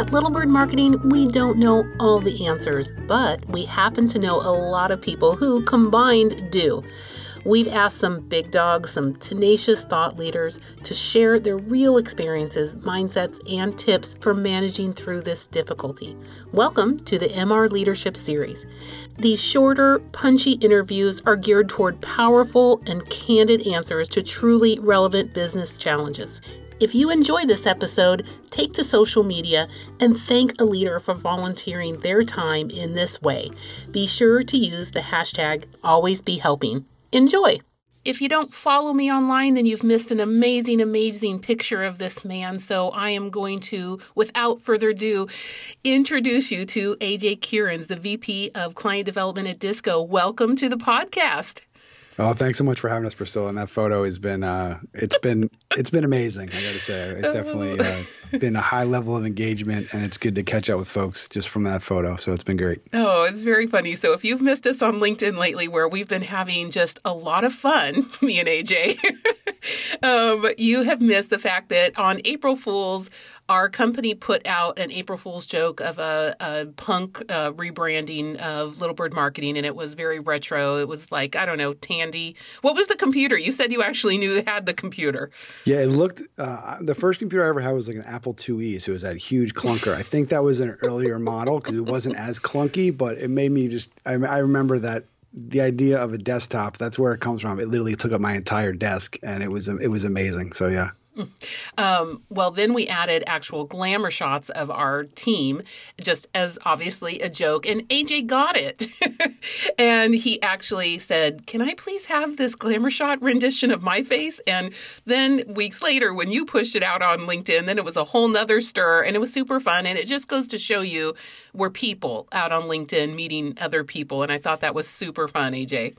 At Little Bird Marketing, we don't know all the answers, but we happen to know a lot of people who combined do. We've asked some big dogs, some tenacious thought leaders to share their real experiences, mindsets, and tips for managing through this difficulty. Welcome to the MR Leadership Series. These shorter, punchy interviews are geared toward powerful and candid answers to truly relevant business challenges. If you enjoy this episode, take to social media and thank a leader for volunteering their time in this way. Be sure to use the hashtag AlwaysBeHelping. Enjoy! If you don't follow me online, then you've missed an amazing, amazing picture of this man. So I am going to, without further ado, introduce you to AJ Kierans, the VP of Client Development at DISQO. Welcome to the podcast. Oh, thanks so much for having us, Priscilla. And that photo has been, uh, it's been, it's been amazing. I got to say, it's definitely uh, been a high level of engagement, and it's good to catch up with folks just from that photo. So it's been great. Oh, it's very funny. So if you've missed us on LinkedIn lately, where we've been having just a lot of fun, me and AJ, um, you have missed the fact that on April Fools, our company put out an April Fool's joke of a, a punk uh, rebranding of Little Bird Marketing, and it was very retro. It was like I don't know, Tandy. What was the computer? You said you actually knew they had the computer. Yeah, it looked. Uh, the first computer I ever had was like an Apple IIe, so it was that huge clunker. I think that was an earlier model because it wasn't as clunky, but it made me just. I, I remember that the idea of a desktop. That's where it comes from. It literally took up my entire desk, and it was it was amazing. So yeah. Um, well, then we added actual glamour shots of our team, just as obviously a joke. And AJ got it. and he actually said, Can I please have this glamour shot rendition of my face? And then weeks later, when you pushed it out on LinkedIn, then it was a whole nother stir and it was super fun. And it just goes to show you we're people out on LinkedIn meeting other people. And I thought that was super fun, AJ.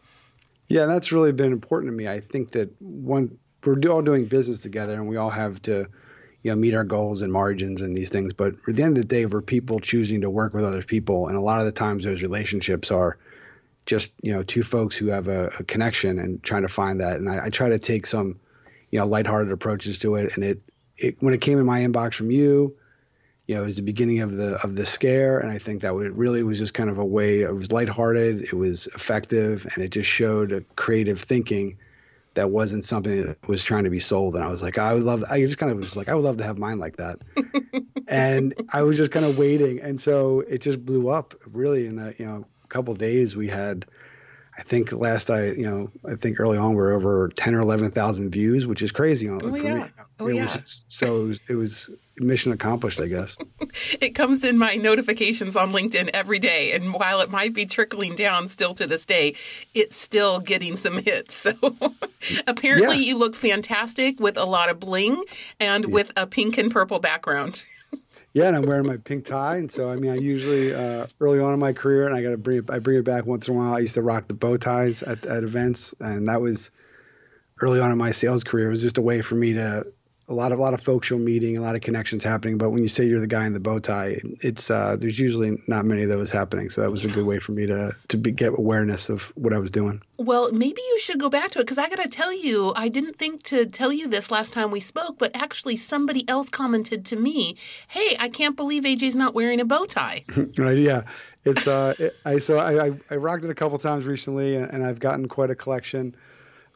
Yeah, that's really been important to me. I think that one we're all doing business together and we all have to you know meet our goals and margins and these things. But at the end of the day we're people choosing to work with other people. And a lot of the times those relationships are just you know two folks who have a, a connection and trying to find that. And I, I, try to take some you know lighthearted approaches to it. And it, it when it came in my inbox from you you know it was the beginning of the of the scare. And i think that it really was just kind of a way it was lighthearted it was effective and it just showed a creative thinking that wasn't something that was trying to be sold. And I was like, I would love, I just kind of was like, I would love to have mine like that. and I was just kind of waiting. And so it just blew up really in that, you know, couple days we had, I think last I, you know, I think early on we are over 10 or 11,000 views, which is crazy. You know, oh, yeah. Me. Oh, it yeah. So it was, it was mission accomplished, I guess. it comes in my notifications on LinkedIn every day. And while it might be trickling down still to this day, it's still getting some hits. So apparently yeah. you look fantastic with a lot of bling and yeah. with a pink and purple background. yeah, and I'm wearing my pink tie, and so I mean, I usually uh, early on in my career, and I got to bring it. I bring it back once in a while. I used to rock the bow ties at, at events, and that was early on in my sales career. It was just a way for me to a lot of a lot of folks you're meeting, a lot of connections happening. But when you say you're the guy in the bow tie, it's uh, there's usually not many of those happening. So that was yeah. a good way for me to to be, get awareness of what I was doing. Well, maybe you should go back to it because I got to tell you, I didn't think to tell you this last time we spoke, but actually somebody else commented to me, "Hey, I can't believe AJ's not wearing a bow tie." right? Yeah. It's uh, it, I so I, I, I rocked it a couple times recently, and, and I've gotten quite a collection.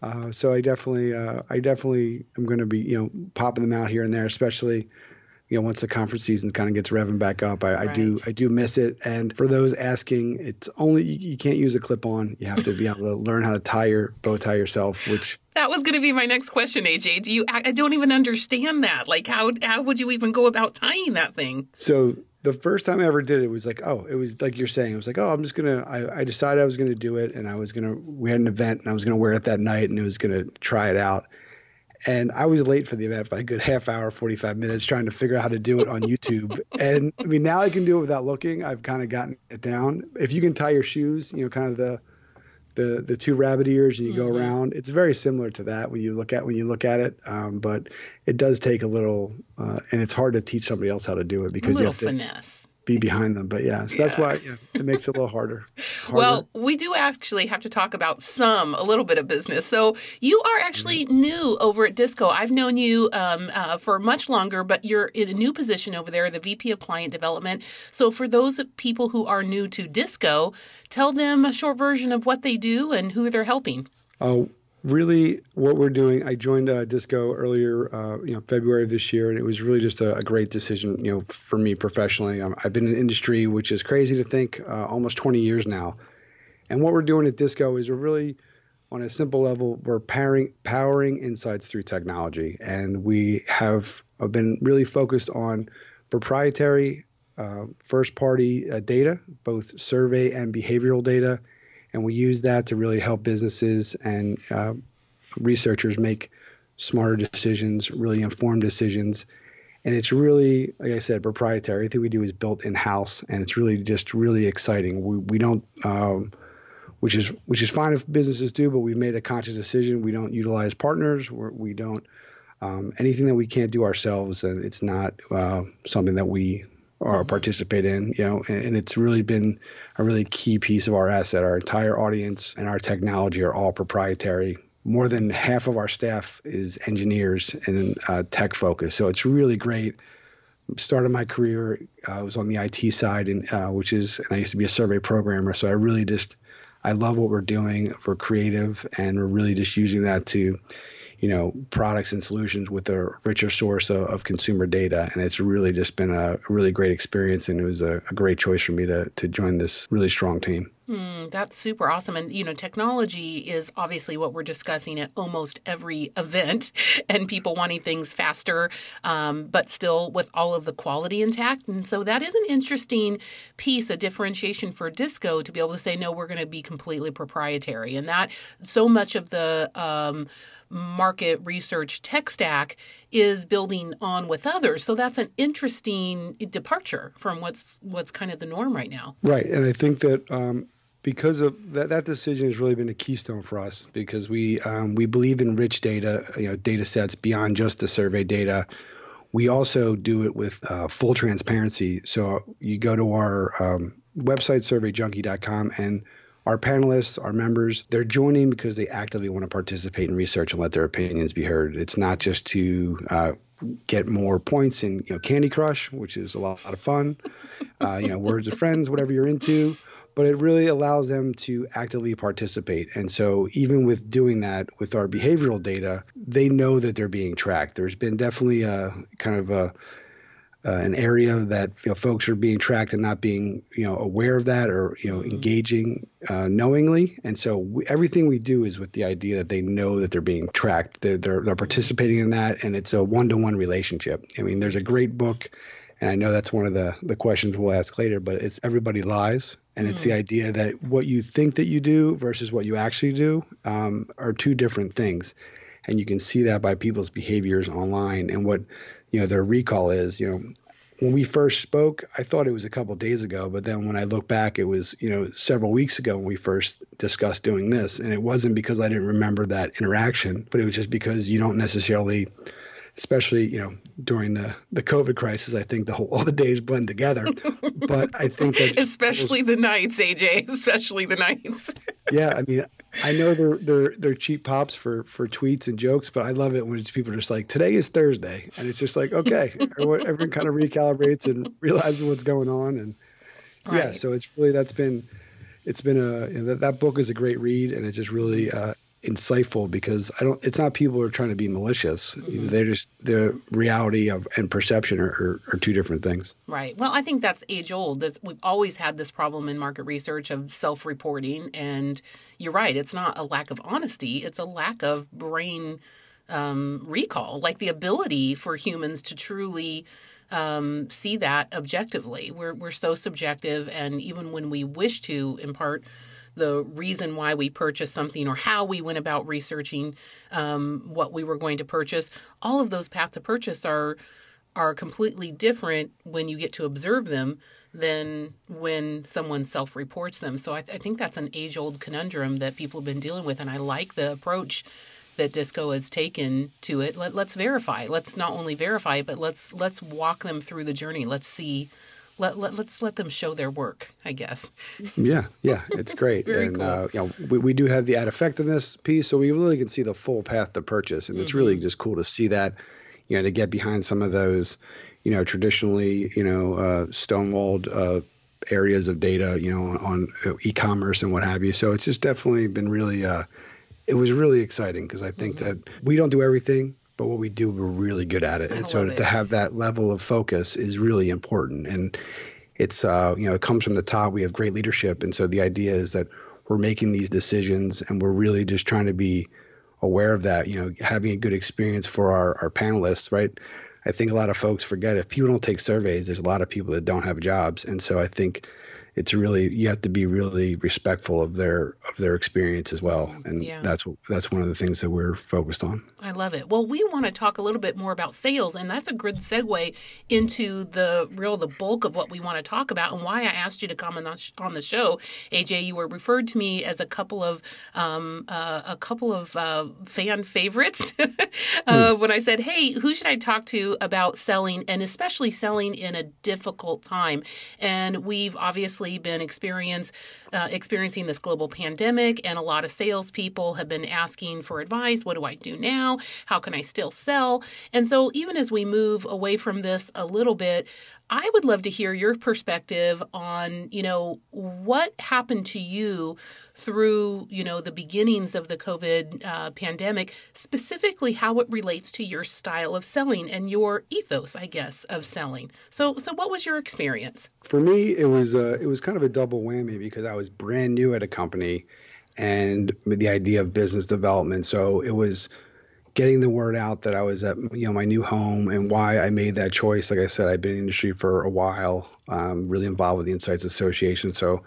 Uh, so I definitely, uh, I definitely am going to be, you know, popping them out here and there, especially, you know, once the conference season kind of gets revving back up. I, right. I, do, I do miss it. And for those asking, it's only you, you can't use a clip-on. You have to be able to learn how to tie your bow tie yourself, which. That was going to be my next question, AJ. Do you? I don't even understand that. Like, how how would you even go about tying that thing? So the first time I ever did it was like, oh, it was like you're saying, it was like, oh, I'm just gonna. I, I decided I was gonna do it, and I was gonna. We had an event, and I was gonna wear it that night, and it was gonna try it out. And I was late for the event by a good half hour, 45 minutes, trying to figure out how to do it on YouTube. and I mean, now I can do it without looking. I've kind of gotten it down. If you can tie your shoes, you know, kind of the the the two rabbit ears and you mm-hmm. go around. It's very similar to that when you look at when you look at it, um, but it does take a little, uh, and it's hard to teach somebody else how to do it because a little you have to, finesse. Be behind them. But yeah, so that's why yeah, it makes it a little harder. harder. Well, we do actually have to talk about some, a little bit of business. So you are actually mm-hmm. new over at DISQO. I've known you um, uh, for much longer, but you're in a new position over there, the VP of Client Development. So for those people who are new to DISQO, tell them a short version of what they do and who they're helping. Oh, really what we're doing i joined uh, DISQO earlier uh, you know february of this year and it was really just a, a great decision you know for me professionally. Um, i've been in industry which is crazy to think uh, almost 20 years now. And what we're doing at DISQO is we're really on a simple level we're powering powering insights through technology. And we have uh, been really focused on proprietary uh, first party uh, data both survey and behavioral data and we use that to really help businesses and uh, researchers make smarter decisions, really informed decisions. And it's really, like I said, proprietary. Everything we do is built in house, and it's really just really exciting. We, we don't, um, which is which is fine if businesses do, but we've made a conscious decision. We don't utilize partners. We're, we do not um, anything that we can't do ourselves, and it's not uh, something that we or mm-hmm. participate in, you know, and, and, it's really been a really key piece of our asset. Our entire audience and our technology are all proprietary. More than half of our staff is engineers and uh, tech focused. So it's really great. Started my career, uh, I was on the IT side, and uh, which is, and I used to be a survey programmer. So I really just, I love what we're doing. We're creative, and we're really just using that to, you know products and solutions with a richer source of, of consumer data. And it's really just been a really great experience and it was a, a great choice for me to to join this really strong team Mm, that's super awesome. And, you know, technology is obviously what we're discussing at almost every event and people wanting things faster, um, but still with all of the quality intact. And so that is an interesting piece, a differentiation for DISQO to be able to say, no, we're going to be completely proprietary. And that so much of the, um, market research tech stack is building on with others. So that's an interesting departure from what's what's kind of the norm right now. Right, and I think that um, because of that, that decision has really been a keystone for us because we um, we believe in rich data, you know, data sets beyond just the survey data. We also do it with uh, full transparency. So you go to our um, website, surveyjunkie.com, and our panelists, our members, they're joining because they actively want to participate in research and let their opinions be heard. It's not just to uh, get more points in you know Candy Crush, which is a lot, of fun. Uh, you know, Words of Friends, whatever you're into but it really allows them to actively participate. And so, even with doing that with our behavioral data, they know that they're being tracked. There's been definitely a kind of a uh, an area that you know, folks are being tracked and not being you know aware of that or you know mm-hmm. engaging uh, knowingly and so we, everything we do is with the idea that they know that they're being tracked they're, they're, they're participating in that and it's a one-to-one relationship i mean there's a great book and i know that's one of the the questions we'll ask later but it's everybody lies and mm. it's the hmm. idea that what you think that you do versus what you actually do um, are two different things and you can see that by people's behaviors online and what you know their recall is you know when we first spoke i thought it was a couple days ago but then when i look back it was you know several weeks ago when we first discussed doing this and it wasn't because i didn't remember that interaction but it was just because you don't necessarily especially you know during the the COVID crisis. I think the whole all the days blend together. but I think that especially was, the nights, AJ, especially the nights. yeah, I mean, I know they're they're they're cheap pops for for tweets and jokes, but I love it when it's people just like today is Thursday, and it's just like okay, everyone, everyone kind of recalibrates and realizes what's going on, and right. yeah, so it's really that's been it's been a you know, that, that book is a great read and it just really uh, insightful because I don't. It's not people who are trying to be malicious. Mm-hmm. They're just the reality of and perception are, are, are, two different things. Right. Well, I think that's age old. That's, we've always had this problem in market research of self-reporting, and you're right. It's not a lack of honesty. It's a lack of brain um, recall, like the ability for humans to truly. Um, see that objectively. We're we're so subjective, and even when we wish to impart the reason why we purchased something or how we went about researching um, what we were going to purchase. All of those paths to purchase are are completely different when you get to observe them than when someone self reports them. So I, th- I think that's an age old conundrum that people have been dealing with, and I like the approach that DISQO has taken to it let, us verify let's not only verify but let's let's walk them through the journey let's see let, let let's let them show their work. I guess. Yeah, yeah, it's great. Very and cool. uh, you know, we, we do have the ad effectiveness piece, so we really can see the full path to purchase, and it's Mm-hmm. really just cool to see that. You know, to get behind some of those, you know, traditionally, you know, uh, stonewalled uh, areas of data, you know, on, on e-commerce and what have you. So it's just definitely been really, uh, it was really exciting because I think Mm-hmm. that we don't do everything, but what we do, we're really good at it. I and so it. to have that level of focus is really important. And it's, uh, you know, it comes from the top. We have great leadership. And so the idea is that we're making these decisions and we're really just trying to be aware of that, you know, having a good experience for our, our panelists, right? I think a lot of folks forget if people don't take surveys, there's a lot of people that don't have jobs. And so I think it's really you have to be really respectful of their of their experience as well. And Yeah. that's that's one of the things that we're focused on. I love it. Well, we want to talk a little bit more about sales, and that's a good segue into the real the bulk of what we want to talk about and why I asked you to come on the, sh- on the show. AJ, you were referred to me as a couple of um, uh, a couple of uh, fan favorites uh, when I said, "Hey, who should I talk to about selling, and especially selling in a difficult time?" And we've obviously been experience uh, experiencing this global pandemic, and a lot of salespeople have been asking for advice. What do I do now? How can I still sell? And so, even as we move away from this a little bit, I would love to hear your perspective on, you know, what happened to you through, you know, the beginnings of the COVID uh, pandemic, specifically how it relates to your style of selling and your ethos, I guess, of selling. So, so what was your experience? For me, it was uh, it was kind of a double whammy because I was brand new at a company, and the idea of business development. So it was getting the word out that I was at you know my new home and why I made that choice. Like I said, I've been in the industry for a while, um, really involved with the Insights Association, so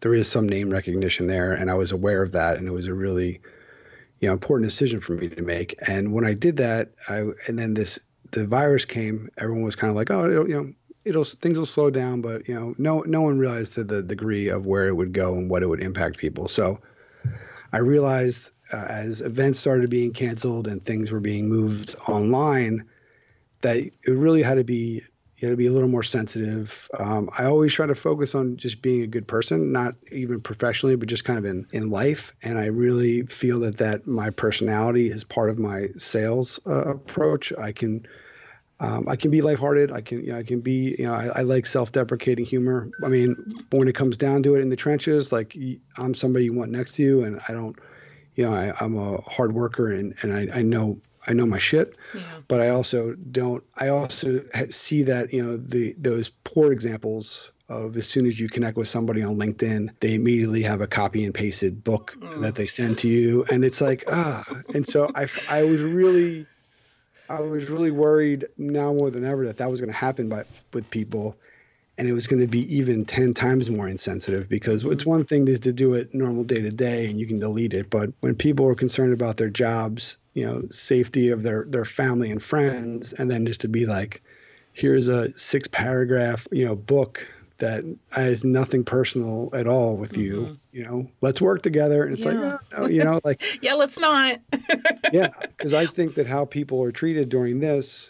there is some name recognition there, and I was aware of that, and it was a really you know important decision for me to make. And when I did that, I and then this the virus came, everyone was kind of like, oh, you know. It'll things will slow down, but you know, no no one realized to the degree of where it would go and what it would impact people. So, I realized uh, as events started being canceled and things were being moved online that it really had to be you had to be a little more sensitive. Um, I always try to focus on just being a good person, not even professionally, but just kind of in, in life. And I really feel that that my personality is part of my sales uh, approach. I can um, I can be lighthearted. I can, you know, I can be, you know, I, I like self-deprecating humor. I mean, when it comes down to it in the trenches, like I'm somebody you want next to you, and I don't, you know, I, I'm a hard worker, and and I, I know I know my shit, Yeah. but I also don't. I also see that you know the those poor examples of as soon as you connect with somebody on LinkedIn, they immediately have a copy and pasted book that they send to you, and it's like ah. And so I I was really I was really worried now more than ever that that was going to happen by with people, and it was going to be even ten times more insensitive because it's mm-hmm. one thing is to do it normal day to day and you can delete it, but when people are concerned about their jobs, you know, safety of their their family and friends, and then just to be like, here's a six paragraph you know book that has nothing personal at all with you, mm-hmm. you know, let's work together, and it's Yeah. like, oh, no, you know, like Yeah, let's not. yeah, because I think that how people are treated during this,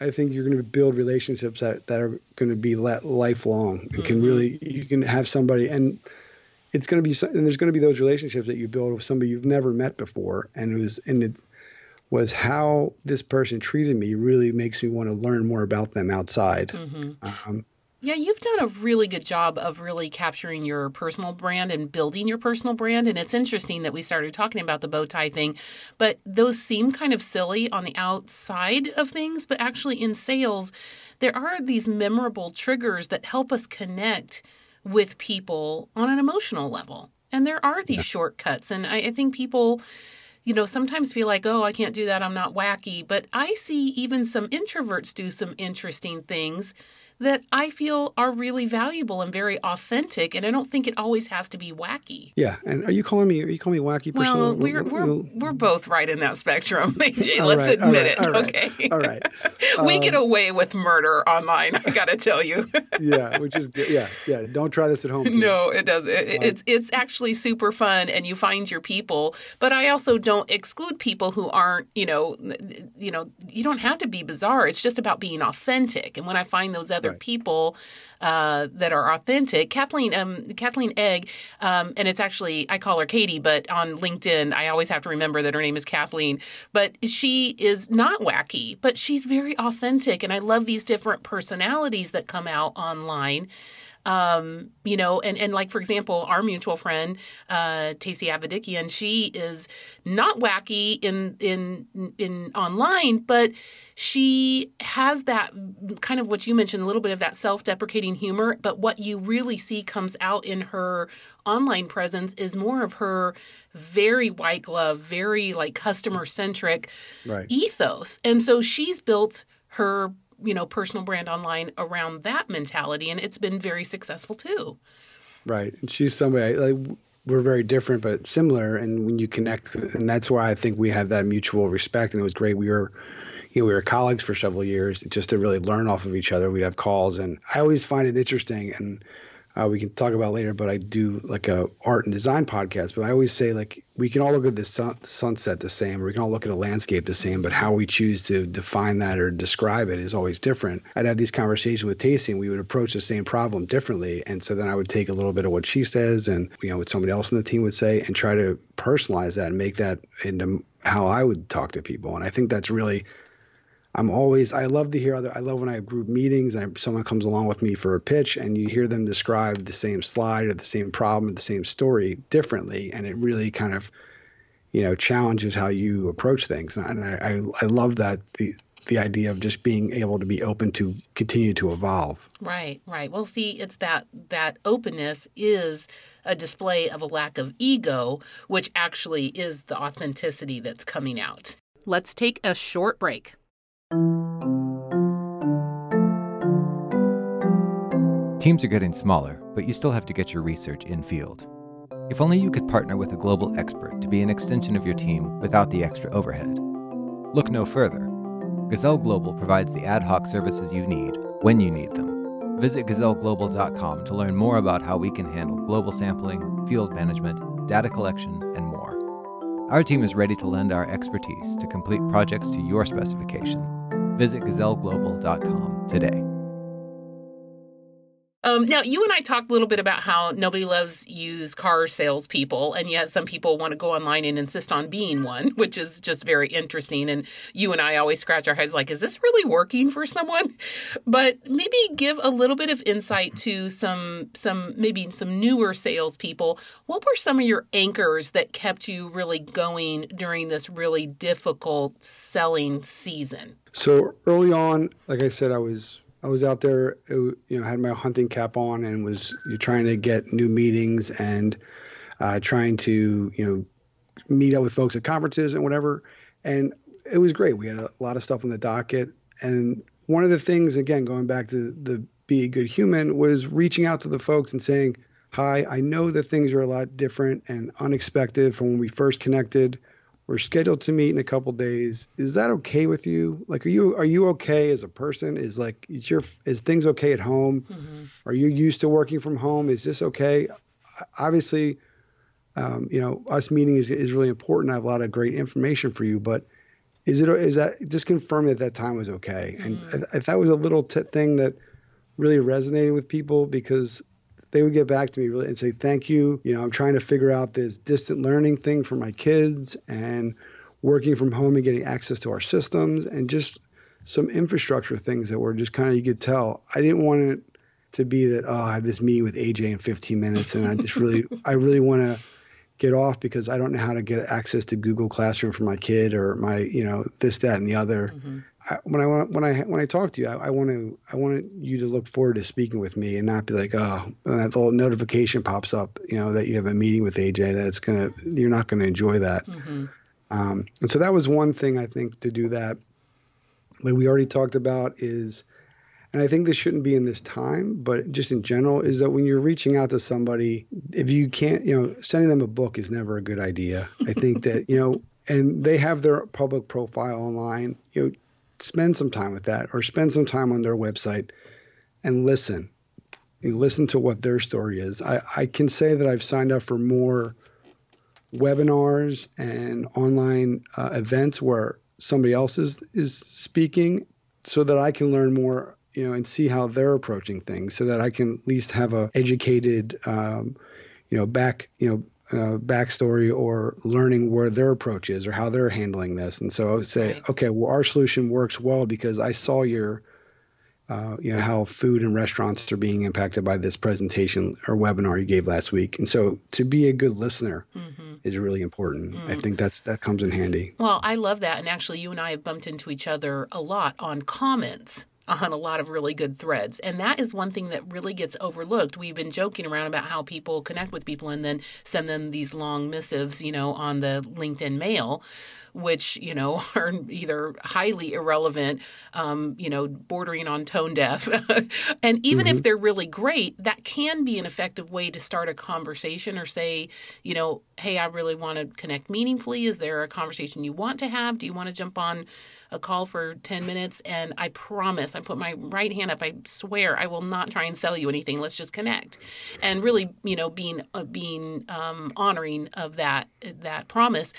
I think you're going to build relationships that, that are going to be let lifelong and can really you can have somebody and it's going to be and there's going to be those relationships that you build with somebody you've never met before and it was and it was how this person treated me really makes me want to learn more about them outside. Um, Yeah, you've done a really good job of really capturing your personal brand and building your personal brand. And it's interesting that we started talking about the bow tie thing, but those seem kind of silly on the outside of things. But actually, in sales, there are these memorable triggers that help us connect with people on an emotional level. And there are these shortcuts. And I, I think people you know, sometimes feel like, oh, I can't do that. I'm not wacky. But I see even some introverts do some interesting things that I feel are really valuable and very authentic. And I don't think it always has to be wacky. yeah, and are you calling me? Are you calling me wacky? Priscilla? Well, we're we're we're both right in that spectrum, AJ. Let's right, admit right, it, all right, okay? all right. we Um, get away with murder online. I got to tell you. yeah, which is good. Yeah, yeah. Don't try this at home. kids. No, it does. It, it's it's actually super fun, and you find your people. But I also don't exclude people who aren't. You know, you know, you don't have to be bizarre. It's just about being authentic. And when I find those other right. people uh, that are authentic. Kathleen, um, Kathleen Egg, um, and it's actually I call her Katie, but on LinkedIn I always have to remember that her name is Kathleen. But she is not wacky, but she's very authentic, and I love these different personalities that come out online um, you know, and, and like, for example, our mutual friend, uh, Tacy Avedikian, she is not wacky in, in, in online, but she has that kind of what you mentioned, a little bit of that self-deprecating humor. But what you really see comes out in her online presence is more of her very white glove, very like customer centric right. ethos. And so she's built her you know personal brand online around that mentality and it's been very successful too. Right. And she's somebody like we're very different but similar and when you connect and that's why i think we have that mutual respect and it was great. We were you know we were colleagues for several years just to really learn off of each other. We'd have calls and i always find it interesting and uh, we can talk about later, but I do like a art and design podcast. But I always say like we can all look at the sun, sunset the same, or we can all look at a landscape the same, but how we choose to define that or describe it is always different. I'd have these conversations with Tacy, and we would approach the same problem differently. And so then I would take a little bit of what she says, and you know what somebody else in the team would say, and try to personalize that and make that into how I would talk to people. And I think that's really I'm always I love to hear other I love when I have group meetings and someone comes along with me for a pitch and you hear them describe the same slide or the same problem or the same story differently and it really kind of you know challenges how you approach things and I I, I love that the the idea of just being able to be open to continue to evolve. Right, right. Well, see, it's that that openness is a display of a lack of ego, which actually is the authenticity that's coming out. Let's take a short break. Teams are getting smaller, but you still have to get your research in field. If only you could partner with a global expert to be an extension of your team without the extra overhead. Look no further. Gazelle Global provides the ad hoc services you need when you need them. Visit gazelleglobal.com to learn more about how we can handle global sampling, field management, data collection, and more. Our team is ready to lend our expertise to complete projects to your specification. Visit gazelleglobal.com today. Um, now, you and I talked a little bit about how nobody loves used car salespeople, and yet some people want to go online and insist on being one, which is just very interesting. And you and I always scratch our heads like, is this really working for someone? But maybe give a little bit of insight to some, some maybe some newer salespeople. What were some of your anchors that kept you really going during this really difficult selling season? So early on, like I said, I was I was out there, you know, had my hunting cap on and was trying to get new meetings and uh, trying to, you know, meet up with folks at conferences and whatever. And it was great. We had a lot of stuff on the docket. And one of the things, again, going back to the be a good human, was reaching out to the folks and saying, Hi, I know that things are a lot different and unexpected from when we first connected we're scheduled to meet in a couple days. Is that okay with you? Like, are you are you okay as a person? Is like is your is things okay at home? Mm-hmm. Are you used to working from home? Is this okay? Obviously, um, you know, us meeting is is really important. I have a lot of great information for you, but is it is that just confirm that that time was okay? Mm-hmm. And if that was a little t- thing that really resonated with people because they would get back to me really and say, Thank you. You know, I'm trying to figure out this distant learning thing for my kids and working from home and getting access to our systems and just some infrastructure things that were just kind of, you could tell. I didn't want it to be that, oh, I have this meeting with AJ in 15 minutes and I just really, I really want to get off because I don't know how to get access to Google Classroom for my kid or my, you know, this, that, and the other. Mm-hmm. I, when I want, when I when I talk to you, I, I, want to I want you to look forward to speaking with me and not be like, oh, that little notification pops up, you know, that you have a meeting with AJ. That it's gonna, you're not gonna enjoy that. Mm-hmm. Um, and so that was one thing I think to do that. Like we already talked about is and I think this shouldn't be in this time, but just in general, is that when you're reaching out to somebody, if you can't, you know, sending them a book is never a good idea. I think that, you know, and they have their public profile online, you know, spend some time with that or spend some time on their website and listen. Listen to what their story is. I, I can say that I've signed up for more webinars and online uh, events where somebody else is, is speaking so that I can learn more you know, and see how they're approaching things, so that I can at least have a educated, um, you know, back, you know. Uh, backstory or learning where their approach is or how they're handling this. And so I would say, Right. okay, well, our solution works well because I saw your uh, you know how food and restaurants are being impacted by this presentation or webinar you gave last week and so to be a good listener Mm-hmm. is really important Mm. i think that's that comes in handy Well, I love that. And actually, you and I have bumped into each other a lot on comments on a lot of really good threads. And that is one thing that really gets overlooked. We've been joking around about how people connect with people and then send them these long missives, you know, on the LinkedIn mail. Which you know are either highly irrelevant, um, you know, bordering on tone deaf, and even if they're really great, that can be an effective way to start a conversation or say, you know, hey, I really want to connect meaningfully. Is there a conversation you want to have? Do you want to jump on a call for 10 minutes? And I promise, I put my right hand up, I swear I will not try and sell you anything. Let's just connect. And really, you know, being, uh, being um, honoring of that, that promise.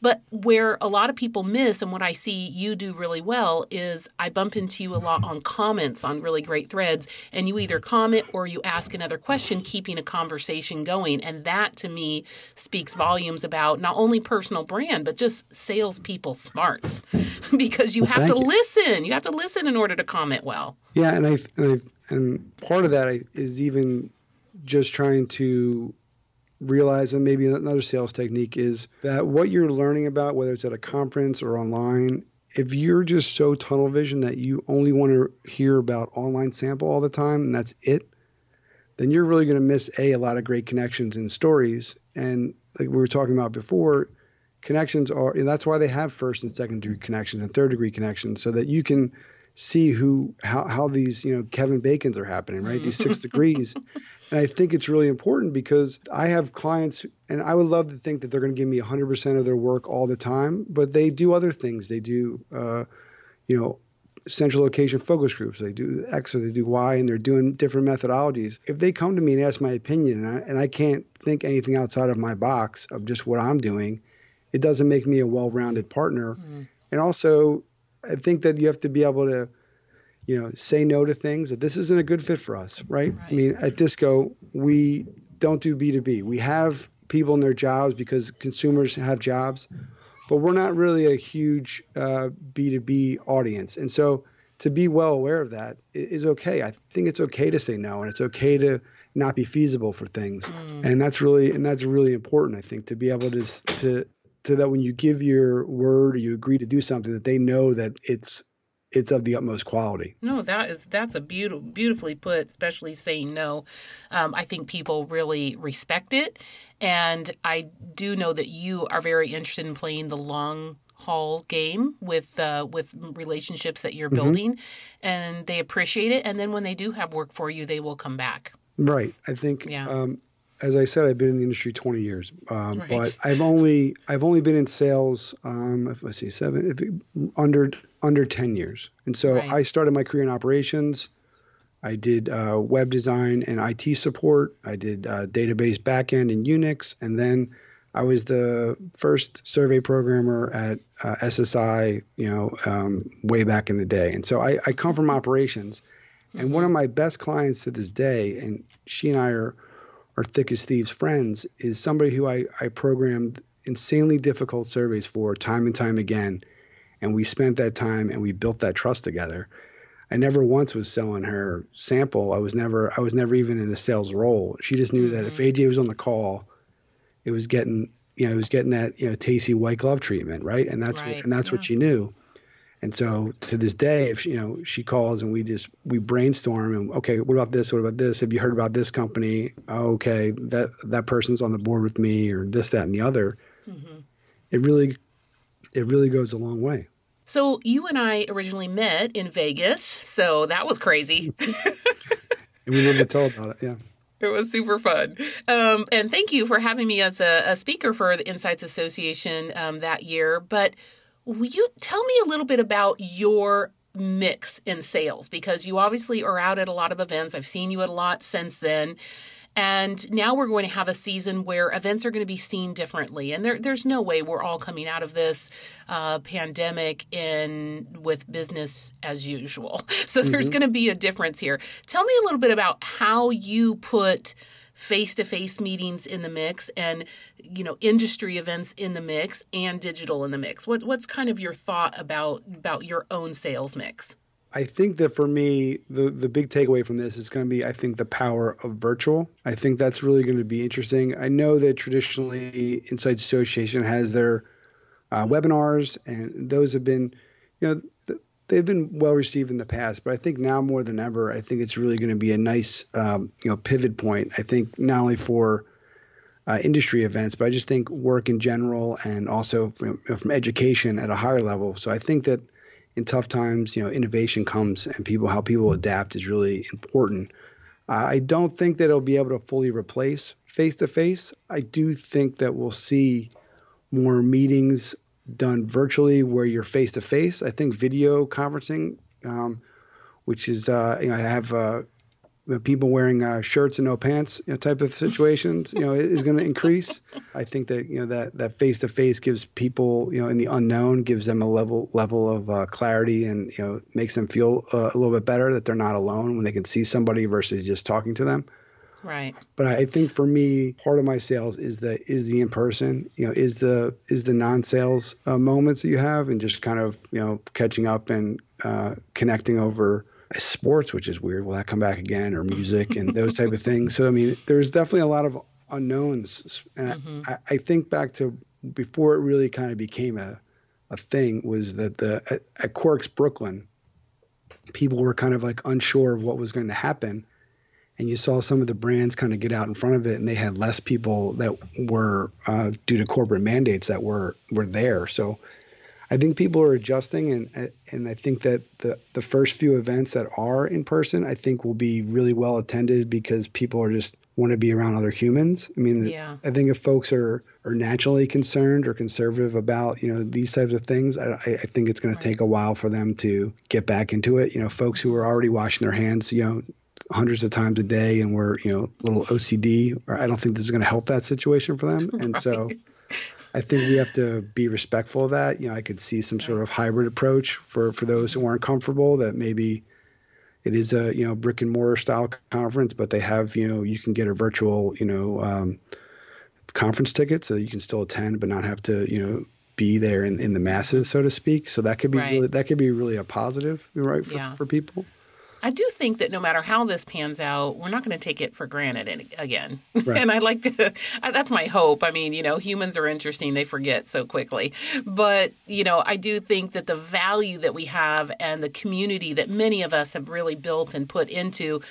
But where a lot of people miss, and what I see you do really well, is I bump into you a lot on comments on really great threads, and you either comment or you ask another question, keeping a conversation going. And that to me speaks volumes about not only personal brand, but just salespeople smarts because you Well, have to you. listen. You have to listen in order to comment well. yeah and i and, I, and part of that I- is even just trying to realize and maybe another sales technique is that what you're learning about whether it's at a conference or online if you're just so tunnel vision that you only want to hear about online sample all the time and that's it then you're really going to miss a a lot of great connections and stories and like we were talking about before connections are and that's why they have first and second degree connections and third degree connections so that you can see who how, how these you know kevin bacons are happening right? These six degrees. And i think it's really important because i have clients and i would love to think that they're going to give me 100% of their work all the time but they do other things. They do uh, you know central location focus groups. They do x or they do y and they're doing different methodologies. If they come to me and ask my opinion and I, and I can't think anything outside of my box of just what i'm doing it doesn't make me a well-rounded partner. And also i think that you have to be able to you know say no to things that this isn't a good fit for us right, i mean at DISQO we don't do b2b we have people in their jobs because consumers have jobs but we're not really a huge uh, b2b audience. And so to be well aware of that is okay. I think it's okay to say no and it's okay to not be feasible for things. And that's really and that's really important i think to be able to to so that when you give your word or you agree to do something that they know that it's it's of the utmost quality No, that is that's a beautiful, beautifully put. Especially saying no, um, I think people really respect it, and I do know that you are very interested in playing the long haul game with uh, with relationships that you're building, and they appreciate it. And then when they do have work for you, they will come back. right i think Yeah. um, as i said i've been in the industry 20 years um, Right. but i've only i've only been in sales um, if i see seven if it, under under 10 years and so Right. i started my career in operations I did uh, web design and IT support. I did uh, database backend and Unix, and then I was the first survey programmer at uh, SSI. You know, um, way back in the day. And so I, I come from operations, and one of my best clients to this day, and she and I are are thick as thieves friends, is somebody who I, I programmed insanely difficult surveys for time and time again, and we spent that time and we built that trust together. I never once was selling her sample. I was never I was never even in a sales role. She just knew that if mm-hmm. AJ was on the call, it was getting you know it was getting that you know Tacy white glove treatment, right? And that's Right, what and that's yeah. what she knew. And so to this day, if you know she calls and we just we brainstorm and okay, what about this? What about this? Have you heard about this company? Oh, okay, that that person's on the board with me, or this, that, and the other. It really, it really goes a long way. So you and I originally met in Vegas, so that was crazy. And we love to tell about it. Yeah. It was super fun. Um, and thank you for having me as a, a speaker for the Insights Association um, that year. But will you tell me a little bit about your mix in sales? Because you obviously are out at a lot of events. I've seen you at a lot since then. And now we're going to have a season where events are going to be seen differently. And there, there's no way we're all coming out of this uh, pandemic in with business as usual. So mm-hmm. there's going to be a difference here. Tell me a little bit about how you put face-to-face meetings in the mix and you know industry events in the mix and digital in the mix what, what's kind of your thought about about your own sales mix I think that for me, the the big takeaway from this is going to be, I think, the power of virtual. I think that's really going to be interesting. I know that traditionally, Insights Association has their uh, webinars, and those have been, you know, they've been well received in the past. But I think now more than ever, I think it's really going to be a nice, um, you know, pivot point. I think not only for uh, industry events, but I just think work in general, and also from, from education at a higher level. So I think that in tough times, you know, innovation comes and people how people adapt is really important. I don't think that it'll be able to fully replace face to face. I do think that we'll see more meetings done virtually where you're face to face. I think video conferencing, um, which is uh, you know, I have uh, people wearing uh, shirts and no pants you know, type of situations, you know, is going to increase. I think that you know that that face to face gives people you know in the unknown gives them a level level of uh, clarity and you know makes them feel uh, a little bit better that they're not alone when they can see somebody versus just talking to them. Right. But I think for me, part of my sales is the is the in person. You know, is the is the non sales uh, moments that you have and just kind of you know catching up and uh, connecting over sports, which is weird. Will that come back again, or music and those type of things? So I mean, there's definitely a lot of unknowns, and mm-hmm. I, I, think back to before it really kind of became a a thing was that the at, at Quirk's Brooklyn, people were kind of like unsure of what was going to happen, and you saw some of the brands kind of get out in front of it, and they had less people that were uh, due to corporate mandates that were were there. So I think people are adjusting, and and I think that the the first few events that are in person, I think will be really well attended because people are just want to be around other humans. I mean, yeah. I think if folks are are naturally concerned or conservative about you know these types of things, I, I think it's going right. to take a while for them to get back into it. You know, folks who are already washing their hands, you know, hundreds of times a day and we're you know a little OCD, or I don't think this is going to help that situation for them. And right. so I think we have to be respectful of that. You know, I could see some sort of hybrid approach for for those who aren't comfortable. That maybe it is a you know brick and mortar style conference, but they have you know you can get a virtual you know um, conference ticket, so you can still attend, but not have to you know be there in, in the masses, so to speak. So that could be right. really that could be really a positive, right, for, yeah. for people. I do think that no matter how this pans out, we're not going to take it for granted again. Right. and I like to, that's my hope. I mean, you know, humans are interesting, they forget so quickly. But, you know, I do think that the value that we have and the community that many of us have really built and put into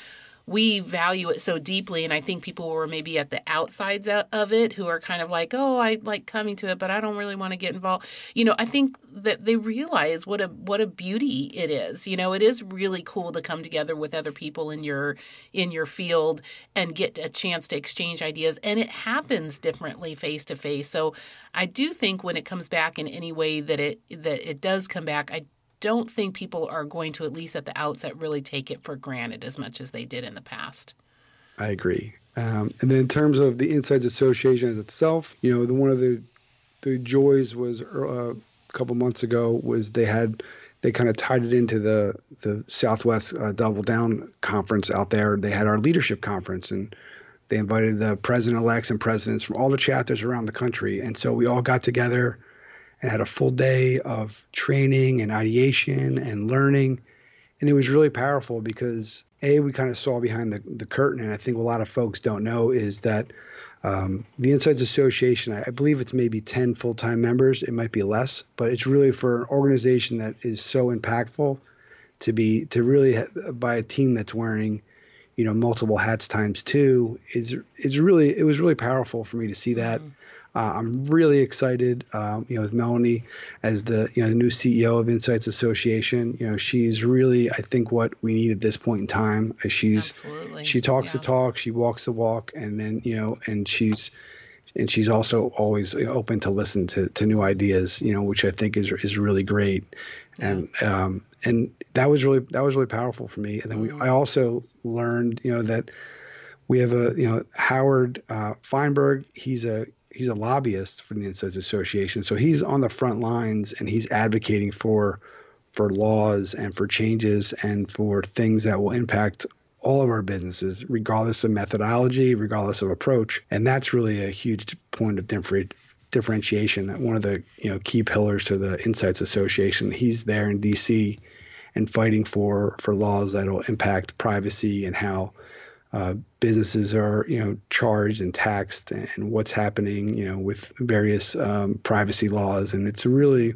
we value it so deeply and i think people were maybe at the outsides of it who are kind of like oh i like coming to it but i don't really want to get involved. You know i think that they realize what a what a beauty it is. You know it is really cool to come together with other people in your in your field and get a chance to exchange ideas and it happens differently face to face. So i do think when it comes back in any way that it that it does come back i don't think people are going to, at least at the outset, really take it for granted as much as they did in the past. I agree. Um, and then in terms of the Insights Association as itself, you know, the, one of the the joys was uh, a couple months ago was they had they kind of tied it into the the Southwest uh, Double Down conference out there. They had our leadership conference and they invited the president elects and presidents from all the chapters around the country. And so we all got together and had a full day of training and ideation and learning. And it was really powerful because a we kind of saw behind the, the curtain, and I think a lot of folks don't know is that um, the Insights Association, I, I believe it's maybe 10 full time members. It might be less, but it's really for an organization that is so impactful to be to really by a team that's wearing you know multiple hats times two is is really it was really powerful for me to see that mm-hmm. Uh, I'm really excited, um, you know, with Melanie as the you know the new CEO of Insights Association. You know, she's really I think what we need at this point in time. She's Absolutely. she talks yeah. the talk, she walks the walk, and then you know, and she's and she's also always open to listen to, to new ideas, you know, which I think is is really great, and um, and that was really that was really powerful for me. And then we, mm-hmm. I also learned, you know, that We have a you know Howard uh, Fienberg. He's a he's a lobbyist for the Insights Association, so he's on the front lines and he's advocating for for laws and for changes and for things that will impact all of our businesses, regardless of methodology, regardless of approach. And that's really a huge point of different differentiation. One of the you know key pillars to the Insights Association. He's there in D.C. and fighting for for laws that'll impact privacy and how uh, businesses are you know charged and taxed and what's happening you know with various um, privacy laws. And it's really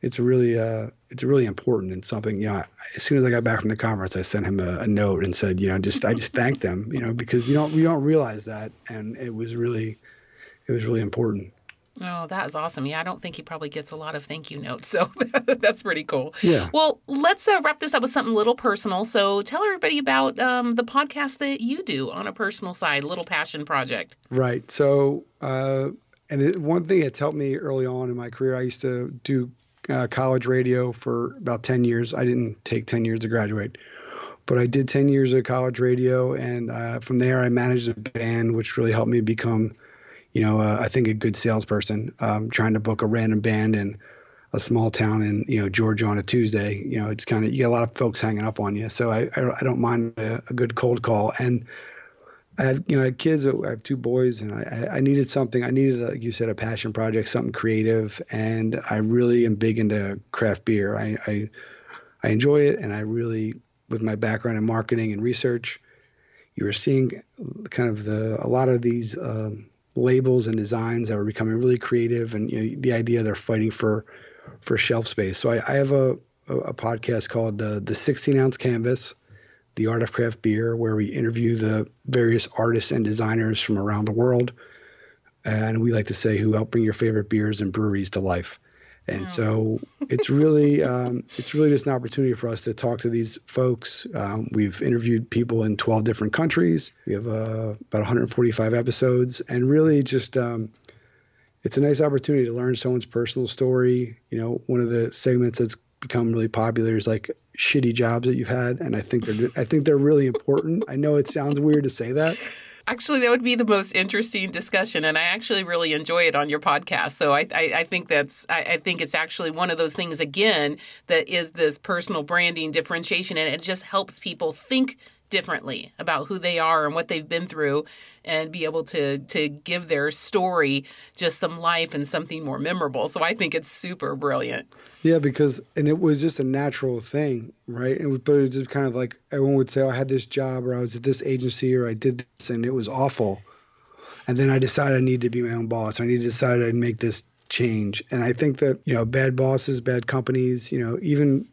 it's really uh, it's really important and something you know as soon as i got back from the conference i sent him a, a, note and said you know just i just thanked them you know because you don't you don't realize that and it was really it was really important Oh, that is awesome. Yeah, I don't think he probably gets a lot of thank you notes. So that's pretty cool. Yeah. Well, let's uh, wrap this up with something a little personal. So tell everybody about um, the podcast that you do on a personal side, Little Passion Project. Right. So, uh, and it, one thing that's helped me early on in my career, I used to do uh, college radio for about 10 years. I didn't take 10 years to graduate, but I did 10 years of college radio. And uh, from there, I managed a band, which really helped me become, you know, uh, I think a good salesperson. Um, trying to book a random band in a small town in, you know, Georgia on a Tuesday, you know, it's kind of, you get a lot of folks hanging up on you. So I, I, I don't mind a, a good cold call. And, I have, you know, I have kids. I have two boys, and I, I needed something. I needed, like you said, a passion project, something creative. And I really am big into craft beer. I, I, I enjoy it, and I really, with my background in marketing and research, you were seeing kind of the a lot of these um, labels and designs that were becoming really creative, and you know, the idea they're fighting for for shelf space. So I, I have a, a, a podcast called the the 16 ounce canvas the Art of Craft Beer, where we interview the various artists and designers from around the world. And we like to say who help bring your favorite beers and breweries to life. And oh. so it's really um, it's really just an opportunity for us to talk to these folks. Um, we've interviewed people in 12 different countries. We have uh, about 145 episodes, and really just um, it's a nice opportunity to learn someone's personal story. You know, one of the segments that's become really popular is like shitty jobs that you've had, and I think they're I think they're really important. I know it sounds weird to say that. Actually, that would be the most interesting discussion, and I actually really enjoy it on your podcast. So I, I, I think that's I, I, think it's actually one of those things again that is this personal branding differentiation, and it just helps people think differently about who they are and what they've been through and be able to to give their story just some life and something more memorable. So I think it's super brilliant. Yeah, because and it was just a natural thing, right? And but it was just kind of like everyone would say, oh, I had this job or I was at this agency or I did this and it was awful. And then I decided I needed to be my own boss. I need to decide I'd make this change. And I think that, you know, bad bosses, bad companies, you know, even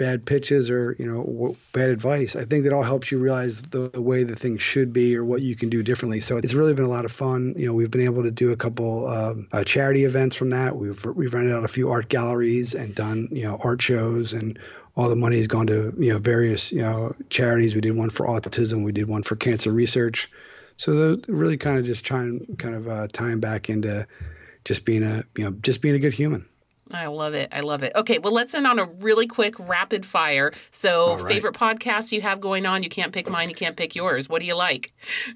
bad pitches or you know bad advice. I think that all helps you realize the, the, way the things should be or what you can do differently. So it's really been a lot of fun. You know we've been able to do a couple um, uh, charity events from that. We've we've rented out a few art galleries and done you know art shows and all the money has gone to you know various you know charities. We did one for autism. We did one for cancer research. So really kind of just trying kind of uh, tying back into just being a you know just being a good human I love it. I love it. Okay, well, let's end on a really quick rapid fire. So, right. favorite podcast you have going on? You can't pick mine. You can't pick yours. What do you like?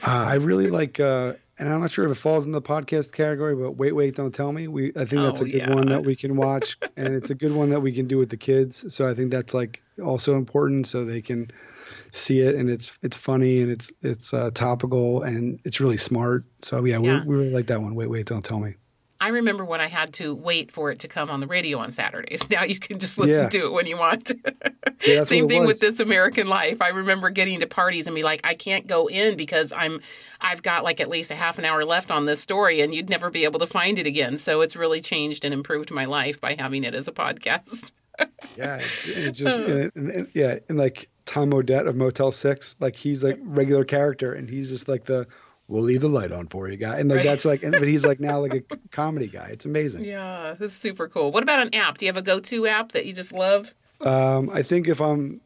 Uh, I really like, uh, and I'm not sure if it falls in the podcast category, but wait, wait, don't tell me. We, I think that's oh, a good yeah. one that we can watch, and it's a good one that we can do with the kids. So I think that's like also important, so they can see it and it's it's funny and it's it's uh, topical and it's really smart. So yeah, yeah. We, we really like that one. Wait, wait, don't tell me. I remember when I had to wait for it to come on the radio on Saturdays. Now you can just listen yeah. to it when you want. Yeah, Same thing with This American Life. I remember getting to parties and be like, I can't go in because I'm I've got like at least a half an hour left on this story and you'd never be able to find it again. So it's really changed and improved my life by having it as a podcast. yeah, it's, it's just uh. and, and, yeah, and like Tom Bodett of Motel Six, like he's like regular character and he's just like the we'll leave the light on for you guy. And like right. that's like and, but he's like now like a comedy guy. It's amazing. Yeah that's super cool. What about an app? Do you have a go-to app that you just love? Um, i think if i'm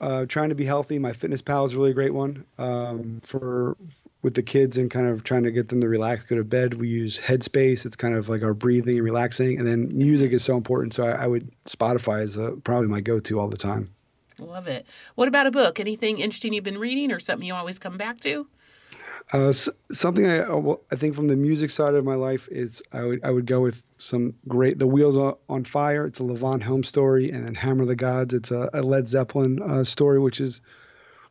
uh, trying to be healthy my fitness pal is a really great one. Um, for with the kids and kind of trying to get them to relax go to bed we use headspace. It's kind of like our breathing and relaxing. And then music is so important. So i, I would spotify is uh, probably my go-to all the time. Love it. What about a book? Anything interesting you've been reading or something you always come back to Uh, something I I think from the music side of my life is I would I would go with some great The Wheels on Fire. It's a Levon Helm story, and then Hammer the Gods. It's a, a Led Zeppelin uh, story, which is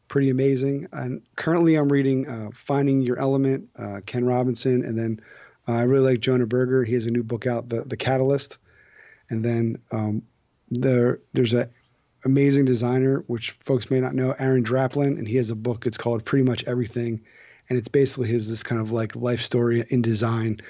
pretty amazing. And currently, I'm reading uh, Finding Your Element, uh, Ken Robinson, and then uh, I really like Jonah Berger. He has a new book out, The The Catalyst, and then um, there there's a amazing designer which folks may not know, Aaron Draplin, and he has a book. It's called Pretty Much Everything, and it's basically his this kind of like life story in design,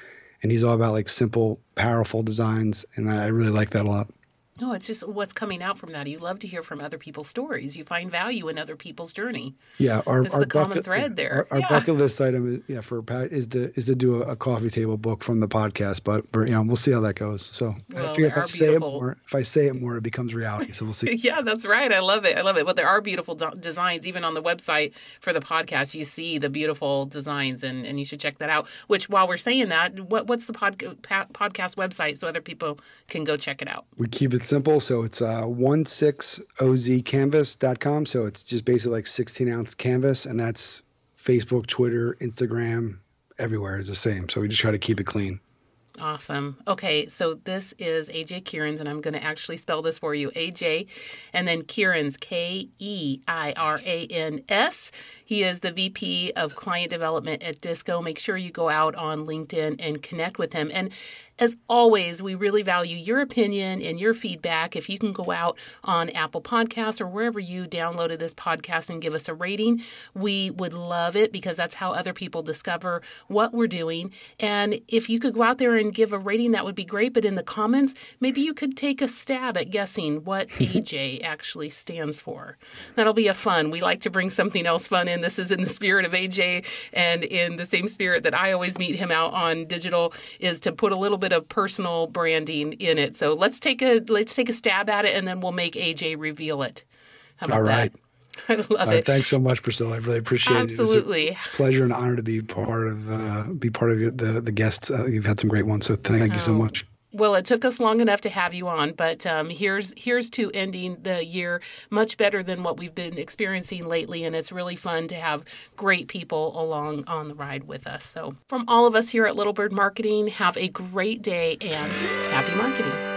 and he's all about like simple, powerful designs, and I really like that a lot. No, it's just what's coming out from that. You love to hear from other people's stories. You find value in other people's journey. Yeah, our, our the bucket, common thread there. Our, our yeah. bucket list item is yeah for Pat is to is to do a, a, coffee table book from the podcast, but you know we'll see how that goes. So well, I figure if I say it more, if I say it more, it becomes reality. So we'll see. yeah, that's right. I love it. I love it. But there are beautiful designs even on the website for the podcast. You see the beautiful designs, and and you should check that out. Which while we're saying that, what what's the pod, podcast website so other people can go check it out? We keep it simple, so it's uh, 16ozcanvas.com. So it's just basically like 16 ounce canvas, and that's Facebook, Twitter, Instagram, everywhere is the same. So we just try to keep it clean. Awesome. Okay, so this is AJ Keirans, and I'm going to actually spell this for you AJ, and then Keirans, K E I R A N S. He is the VP of Client Development at DISQO. Make sure you go out on LinkedIn and connect with him. And as always, we really value your opinion and your feedback. If you can go out on Apple Podcasts or wherever you downloaded this podcast and give us a rating, we would love it because that's how other people discover what we're doing. And if you could go out there and give a rating, that would be great. But in the comments, maybe you could take a stab at guessing what AJ actually stands for. That'll be a fun. We like to bring something else fun in. This is in the spirit of AJ and in the same spirit that I always meet him out on digital is to put a little bit bit of personal branding in it. So let's take a let's take a stab at it, and then we'll make AJ reveal it. How about All right. that? I love it. Thanks so much, Priscilla. I really appreciate Absolutely. it. Absolutely, pleasure and honor to be part of uh, be part of the the guests. Uh, you've had some great ones, so thank oh. you so oh, much. Well, it took us long enough to have you on, but um, here's here's to ending the year much better than what we've been experiencing lately, and it's really fun to have great people along on the ride with us. So, from all of us here at Little Bird Marketing, have a great day and happy marketing.